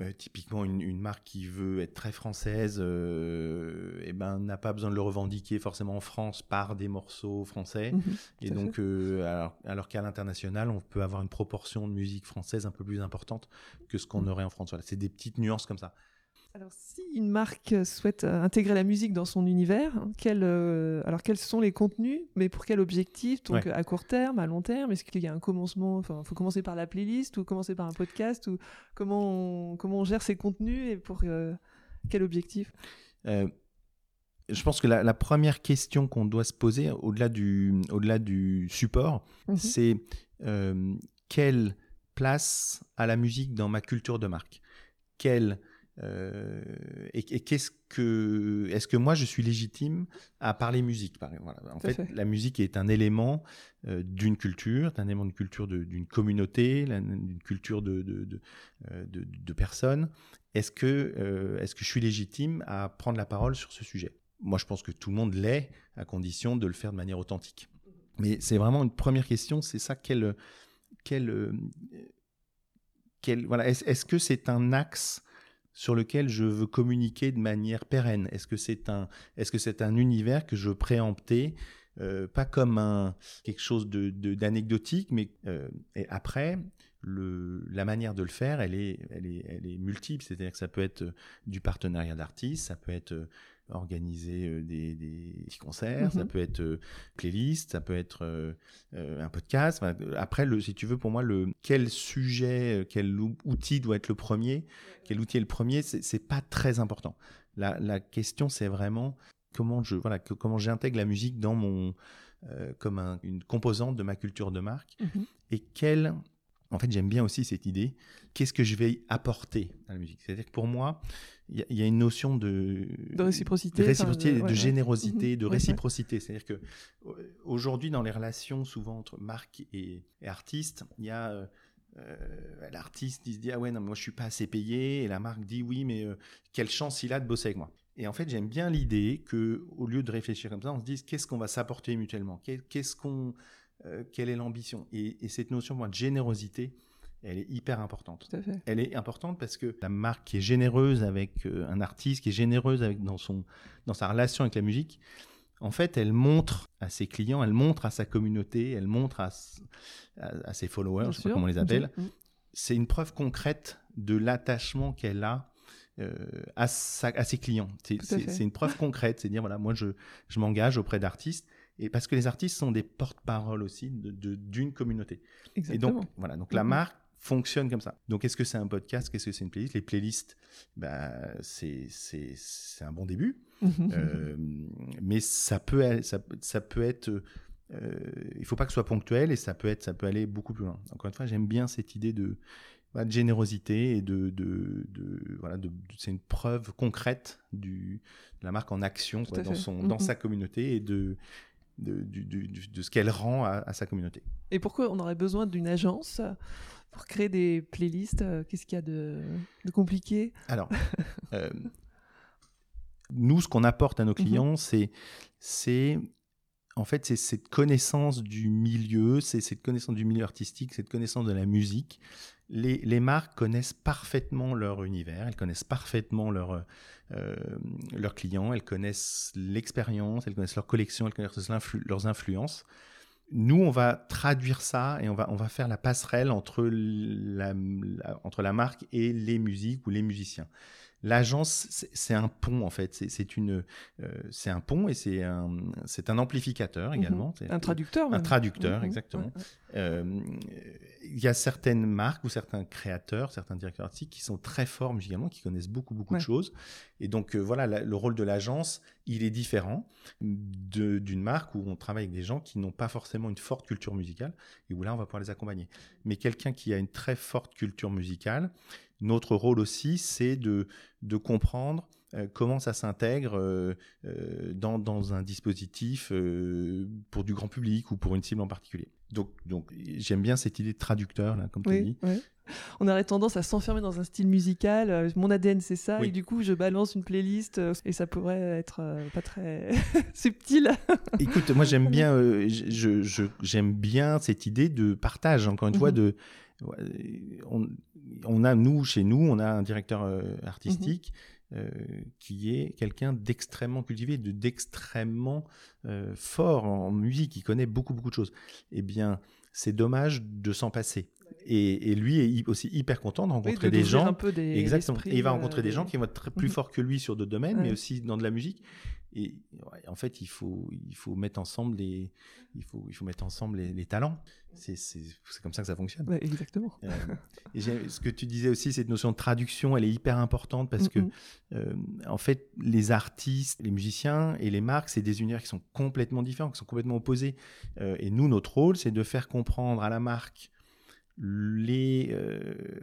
Euh, typiquement, une, marque qui veut être très française, euh, eh ben, n'a pas besoin de le revendiquer forcément en France par des morceaux français. Mhm, et donc, euh, alors, qu'à l'international, on peut avoir une proportion de musique française un peu plus importante que ce qu'on mhm. aurait en France. Voilà, c'est des petites nuances comme ça. Alors, si une marque souhaite euh, intégrer la musique dans son univers, euh, alors quels sont les contenus, mais pour quel objectif? Donc, à court terme, à long terme? Est-ce qu'il y a un commencement? Enfin, il faut commencer par la playlist ou commencer par un podcast ou comment on, comment on gère ces contenus et pour euh, quel objectif? Je pense que la, première question qu'on doit se poser, au-delà du, au-delà du support, mhm. c'est quelle place a la musique dans ma culture de marque? Quelle euh, et, qu'est-ce que, est-ce que moi je suis légitime à parler musique par En fait, la musique est un élément euh, d'une culture, un élément de culture d'une communauté, d'une culture de, de, de, euh, de, personnes. Est-ce que, est-ce que je suis légitime à prendre la parole sur ce sujet? Moi, je pense que tout le monde l'est, à condition de le faire de manière authentique. Mais c'est vraiment une première question, c'est ça quel, quel, quel voilà, est-ce que c'est un axe sur lequel je veux communiquer de manière pérenne Est-ce que c'est un, est-ce un univers que je veux préempter euh, pas comme un, quelque chose de, d'anecdotique, mais euh, et après, le, la manière de le faire, elle est, elle est, elle est multiple. C'est-à-dire que ça peut être du partenariat d'artistes, ça peut être organiser des, des, petits concerts, ça mhm. peut être euh, playlist, ça peut être euh, un podcast. Après, le, si tu veux, pour moi, le quel sujet, quel outil doit être le premier, quel outil est le premier, c'est pas très important. La, la question, c'est vraiment comment je voilà comment j'intègre la musique dans mon comme une composante de ma culture de marque mhm. et quelle en fait, j'aime bien aussi cette idée. Qu'est-ce que je vais apporter à la musique? C'est-à-dire que pour moi, il y, a une notion de, de réciprocité, de, réciprocité, de, générosité, de réciprocité. C'est-à-dire que aujourd'hui, dans les relations souvent entre marque et, artiste, il y a euh, euh, l'artiste qui se dit ah ouais non moi je suis pas assez payé et la marque dit oui mais euh, quelle chance il a de bosser avec moi. Et en fait, j'aime bien l'idée que, au lieu de réfléchir comme ça, on se dise qu'est-ce qu'on va s'apporter mutuellement, qu'est-ce qu'on euh, quelle est l'ambition? Et, cette notion de générosité, elle est hyper importante. Elle est importante parce que la marque qui est généreuse avec euh, un artiste, qui est généreuse avec, dans, son, dans sa relation avec la musique, en fait, elle montre à ses clients, elle montre à sa communauté, elle montre à, à, ses followers, je sais pas comment on les appelle. Mm. C'est une preuve concrète de l'attachement qu'elle a euh, à, à, ses clients. C'est une preuve concrète, c'est dire voilà, moi je, je m'engage auprès d'artistes et parce que les artistes sont des porte-parole aussi d'une de, d'une communauté. Exactement. Et donc, voilà, donc la mm-hmm. marque fonctionne comme ça. Donc, est-ce que c'est un podcast? Qu'est-ce que c'est une playlist? Les playlists, bah, c'est un bon début. Euh, mais ça peut, ça, ça peut être... Euh, il faut pas que ce soit ponctuel et ça peut, être, ça peut aller beaucoup plus loin. Encore une fois, j'aime bien cette idée de, de générosité et de, de, de voilà, de, c'est une preuve concrète du, de la marque en action dans, son, dans mm-hmm. sa communauté et de, de, ce qu'elle rend à, sa communauté. Et pourquoi on aurait besoin d'une agence? Pour créer des playlists euh, Qu'est-ce qu'il y a de, compliqué Alors, euh, nous, ce qu'on apporte à nos mhm. clients, c'est c'est en fait, c'est cette connaissance du milieu, c'est cette connaissance du milieu artistique, cette connaissance de la musique. Les, les marques connaissent parfaitement leur univers, elles connaissent parfaitement leur, euh, leurs clients, elles connaissent l'expérience, elles connaissent leur collection, elles connaissent leurs influences. Nous, on va traduire ça et on va, on va faire la passerelle entre la, entre la marque et les musiques ou les musiciens. l'agence, c'est un pont en fait. C'est une, euh, c'est un pont et c'est un, c'est un amplificateur mhm. également. Un traducteur. Un traducteur, mhm. exactement. Il y a certaines marques ou certains créateurs, certains directeurs artistiques qui sont très forts musicalement, qui connaissent beaucoup beaucoup de choses. Et donc voilà, le rôle de l'agence, il est différent d'une marque où on travaille avec des gens qui n'ont pas forcément une forte culture musicale et où là on va pouvoir les accompagner. Mais quelqu'un qui a une très forte culture musicale, notre rôle aussi, c'est de, de comprendre euh, comment ça s'intègre euh, euh, dans, dans, un dispositif pour du grand public ou pour une cible en particulier. Donc, donc j'aime bien cette idée de traducteur, là, comme tu dis. On aurait tendance à s'enfermer dans un style musical. Mon ADN, c'est ça. Et du coup, je balance une playlist et ça pourrait être pas très subtil. Écoute, moi, j'aime bien, je, j'aime bien cette idée de partage, encore une fois, mhm. de. On, on a, nous, chez nous, on a un directeur euh, artistique euh, qui est quelqu'un d'extrêmement cultivé, d'extrêmement euh, fort en musique, qui connaît beaucoup, beaucoup de choses. Eh bien, c'est dommage de s'en passer. Et, lui est aussi hyper content de rencontrer des gens. Un peu des Exactement. Et il va rencontrer des gens qui vont être plus forts que lui sur d'autres domaines, mais aussi dans de la musique. Et en fait, il faut, il faut mettre ensemble les, il faut, il faut mettre ensemble les, talents. C'est, comme ça que ça fonctionne. exactement. Euh, et ce que tu disais aussi, cette notion de traduction, elle est hyper importante parce que, euh, en fait, les artistes, les musiciens et les marques, c'est des univers qui sont complètement différents, qui sont complètement opposés. Euh, et nous, notre rôle, c'est de faire comprendre à la marque les,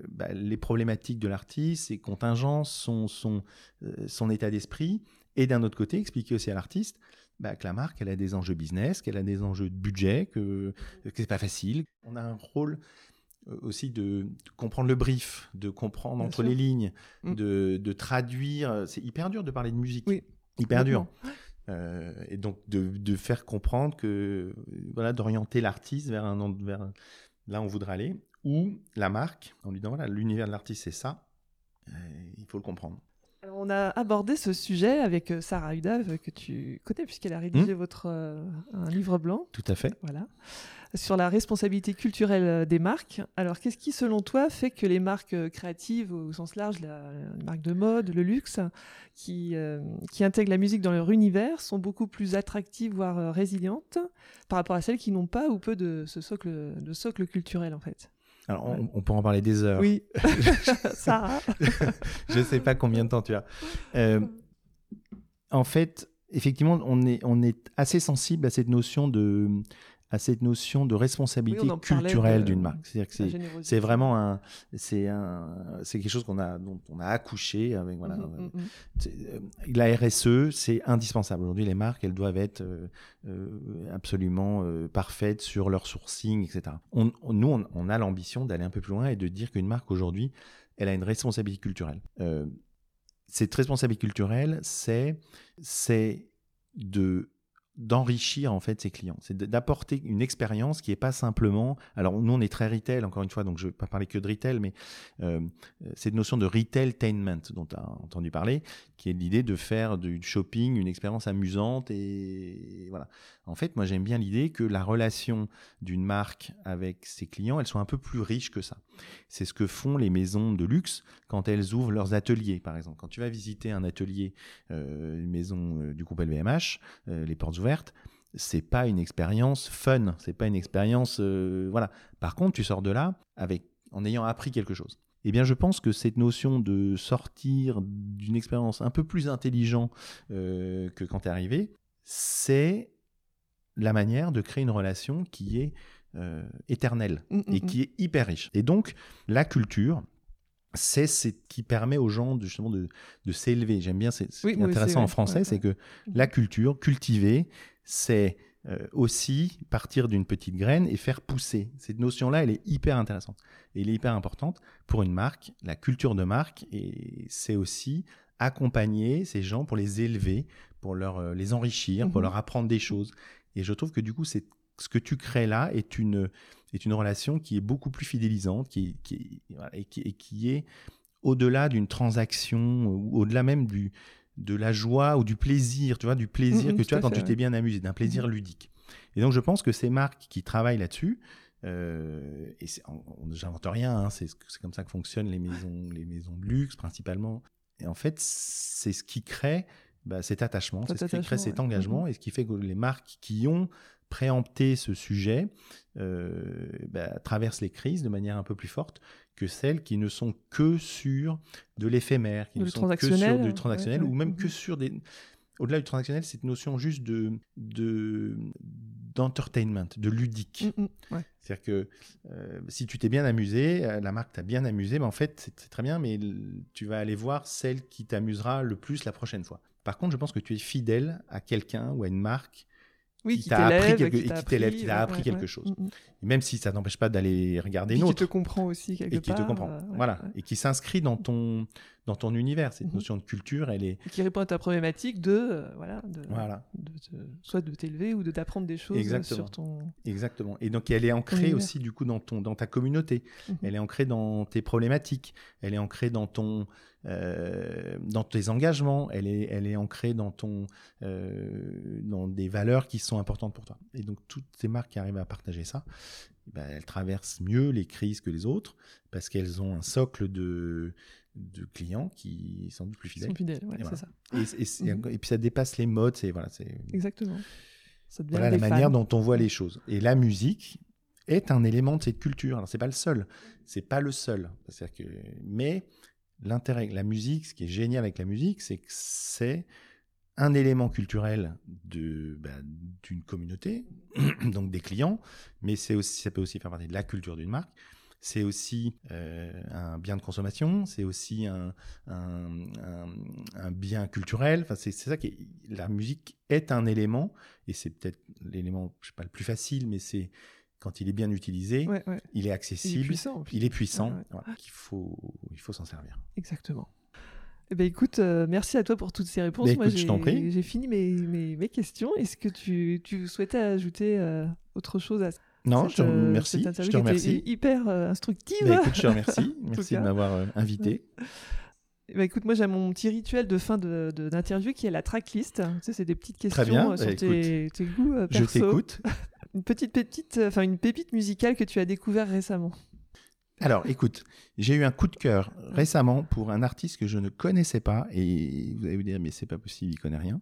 bah, les problématiques de l'artiste, ses contingences, son, son, son état d'esprit, et d'un autre côté, expliquer aussi à l'artiste bah, que la marque, elle a des enjeux business, qu'elle a des enjeux de budget, que, que c'est pas facile. On a un rôle euh, aussi de, comprendre le brief, de comprendre entre les lignes, mm. de, de, traduire. C'est hyper dur de parler de musique. Oui. Hyper dur. Euh, et donc de, de, faire comprendre que voilà d'orienter l'artiste vers un vers là où on voudrait aller ou la marque en lui disant voilà l'univers de l'artiste c'est ça euh, il faut le comprendre on a abordé ce sujet avec euh, Sarah Udav, que tu connais, puisqu'elle a rédigé hmm. votre, euh, un livre blanc. Tout à fait. Voilà. Sur la responsabilité culturelle euh, des marques. Alors, qu'est-ce qui, selon toi, fait que les marques créatives, au sens large, la, les marques de mode, le luxe, qui, qui intègrent la musique dans leur univers, sont beaucoup plus attractives, voire résilientes, par rapport à celles qui n'ont pas ou peu de ce socle, de socle culturel, en fait? Alors, on, on, peut en parler des heures. Oui, Sarah. je ne sais pas combien de temps tu as. Euh, en fait, effectivement, on est, on est assez sensible à cette notion de, à cette notion de responsabilité culturelle d'une marque. C'est-à-dire que c'est vraiment un, c'est un, c'est quelque chose qu'on a, dont on a accouché avec voilà. Mmh, mmh, mmh. Euh, la RSE, c'est indispensable. Aujourd'hui, les marques, elles doivent être euh, euh, absolument parfaites sur leur sourcing, etc. On, nous, on, on a l'ambition d'aller un peu plus loin et de dire qu'une marque aujourd'hui, elle a une responsabilité culturelle. cette responsabilité culturelle, c'est, c'est de d'enrichir en fait ses clients, c'est d'apporter une expérience qui est pas simplement. Alors nous on est très retail encore une fois, donc je vais pas parler que de retail, mais euh, cette notion de retailtainment dont tu as entendu parler, qui est l'idée de faire du shopping une expérience amusante et voilà. En fait, moi j'aime bien l'idée que la relation d'une marque avec ses clients, elle soit un peu plus riche que ça. C'est ce que font les maisons de luxe quand elles ouvrent leurs ateliers, par exemple. Quand tu vas visiter un atelier, euh, une maison euh, du groupe LVMH, les portes c'est pas une expérience fun, c'est pas une expérience euh, voilà. Par contre, tu sors de là avec en ayant appris quelque chose. Eh bien, je pense que cette notion de sortir d'une expérience un peu plus intelligente euh, que quand tu es arrivé, c'est la manière de créer une relation qui est euh, éternelle mmh, mmh, et qui mmh. est hyper riche. Et donc, la culture, c'est ce qui permet aux gens de, justement de, s'élever. J'aime bien, c'est ce qui est intéressant en français, c'est que la culture, cultiver, c'est euh, aussi partir d'une petite graine et faire pousser. Cette notion-là, elle est hyper intéressante. Et elle est hyper importante pour une marque, la culture de marque, et c'est aussi accompagner ces gens pour les élever, pour leur, euh, les enrichir, pour mmh leur apprendre des choses. Et je trouve que du coup, c'est ce que tu crées là est une, est une relation qui est beaucoup plus fidélisante qui, qui, et, qui, est au-delà d'une transaction, ou au-delà même du, de la joie ou du plaisir, tu vois, du plaisir mm, mm, que tu as quand tu t'es bien amusé, d'un plaisir mm. ludique. Et donc je pense que ces marques qui travaillent là-dessus, euh, et j'invente rien, hein, c'est comme ça que fonctionnent les maisons, les maisons de luxe principalement, Et en fait, c'est ce qui crée bah, cet attachement, c'est ce qui crée cet engagement, et ce qui fait que les marques qui ont préempté ce sujet euh, bah, traversent les crises de manière un peu plus forte que celles qui ne sont que sur de l'éphémère, qui ne sont que sur du transactionnel, ou même que sur des... Au-delà du transactionnel, cette notion juste de, de d'entertainment, de ludique. Mm, mm, C'est-à-dire que euh, si tu t'es bien amusé, euh, la marque t'a bien amusé, mais en fait, c'est très bien, mais tu vas aller voir celle qui t'amusera le plus la prochaine fois. Par contre, je pense que tu es fidèle à quelqu'un ou à une marque oui, qui, t'a appris, quelque... qui t'a appris, quelque chose. Mm, même si ça n'empêche pas d'aller regarder une autre. Qui te comprend aussi quelque et qui te comprend, euh, voilà, et qui s'inscrit dans ton dans ton univers. Cette mhm. notion de culture, elle est qui répond à ta problématique de euh, voilà, de, voilà. soit de t'élever ou de t'apprendre des choses sur ton exactement. Et donc elle est ancrée aussi du coup dans ton dans ta communauté. Mhm. Elle est ancrée dans tes problématiques. Elle est ancrée dans ton euh, dans tes engagements, elle est, elle est ancrée dans, ton, euh, dans des valeurs qui sont importantes pour toi. Et donc, toutes ces marques qui arrivent à partager ça, ben, elles traversent mieux les crises que les autres parce qu'elles ont un socle de, de clients qui sont plus fidèles. Sont fidèles, ouais, c'est ça. Et, et, puis ça dépasse les modes, c'est voilà, c'est exactement. Ça voilà la manière dont on voit les choses. Et la musique est un élément de cette culture. Alors c'est pas le seul, c'est pas le seul. C'est-à-dire que, mais l'intérêt, la musique, ce qui est génial avec la musique, c'est que c'est un élément culturel de bah, d'une communauté, donc des clients, mais c'est aussi ça peut aussi faire partie de la culture d'une marque. C'est aussi euh, un bien de consommation, c'est aussi un, un, bien culturel. Enfin, c'est ça qui la musique est un élément et c'est peut-être l'élément, je sais pas le plus facile, mais c'est quand il est bien utilisé, il est accessible, il est puissant. Il est puissant il faut, il faut s'en servir. Exactement. Eh ben, écoute, euh, merci à toi pour toutes ces réponses. Ben, Moi, j'ai fini mes, mes, mes questions. Est-ce que tu, tu, souhaitais ajouter euh, autre chose à non, je te euh, remercie. je te remercie. hyper instructive. Ben, écoute, je te remercie. Merci de m'avoir invité. Bah, écoute, moi j'ai mon petit rituel de fin d'interview de, qui est la tracklist. Tu sais, c'est des petites questions sur tes, tes, goûts perso. Je t'écoute. une petite pépite, euh, enfin une pépite musicale que tu as découvert récemment. Alors, écoute, j'ai eu un coup de cœur récemment pour un artiste que je ne connaissais pas, et vous allez vous dire, mais c'est pas possible, il connaît rien.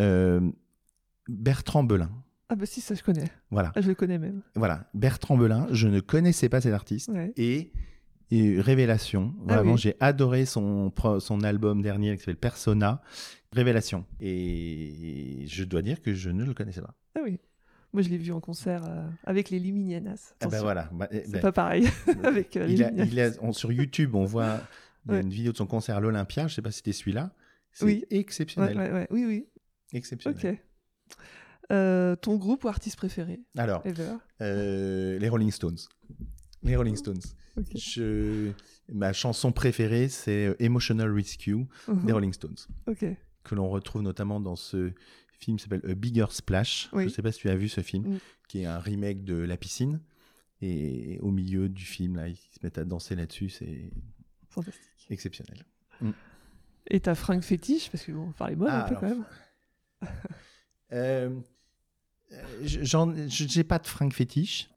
Euh, Bertrand Belin. Ah bah si, ça je connais. Voilà. Ah, je le connais même. Voilà, Bertrand Belin, je ne connaissais pas cet artiste, et, révélation. Ah Vraiment, j'ai adoré son, son album dernier qui s'appelle Persona. Révélation. Et je dois dire que je ne le connaissais pas. Ah oui. Moi, je l'ai vu en concert euh, avec les Liminianas. Ah ben voilà. Bah, eh, c'est ben, pas pareil avec euh, il a, il sur YouTube, on voit une vidéo de son concert à l'Olympia. Je sais pas si c'était celui-là. C'est oui. exceptionnel. oui, oui. Exceptionnel. Ok. Euh, ton groupe ou artiste préféré? Alors, les Rolling Stones. Les Rolling Stones. Je... Ma chanson préférée, c'est Emotional Rescue uh-huh. des Rolling Stones. Que l'on retrouve notamment dans ce film qui s'appelle A Bigger Splash. Je ne sais pas si tu as vu ce film, mm. qui est un remake de La piscine. Et au milieu du film, là, ils se mettent à danser là-dessus. C'est fantastique. Exceptionnel. Mm. Et ta fringue fétiche Parce que bon, on parle ah, un peu quand même. euh, j'ai pas de fringue fétiche.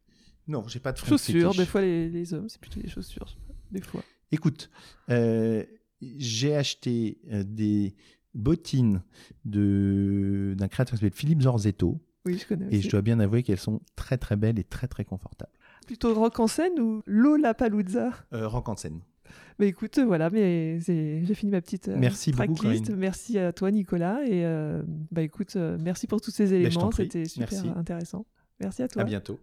Non, j'ai pas de fringue chaussures, des fois les, les hommes, c'est plutôt des chaussures. Des fois. Écoute, euh, j'ai acheté euh, des bottines d'un créateur qui s'appelle Philippe Zorzetto. Oui, je connais. Et je dois bien avouer qu'elles sont très très belles et très très confortables. Plutôt rock en scène ou Lola Paluzza euh, Rock en scène. Mais écoute, voilà, mais j'ai fini ma petite euh, merci tracklist. Merci à toi, Nicolas. Et euh, bah écoute, merci pour tous ces ben, éléments. C'était super intéressant. Merci à toi. À bientôt.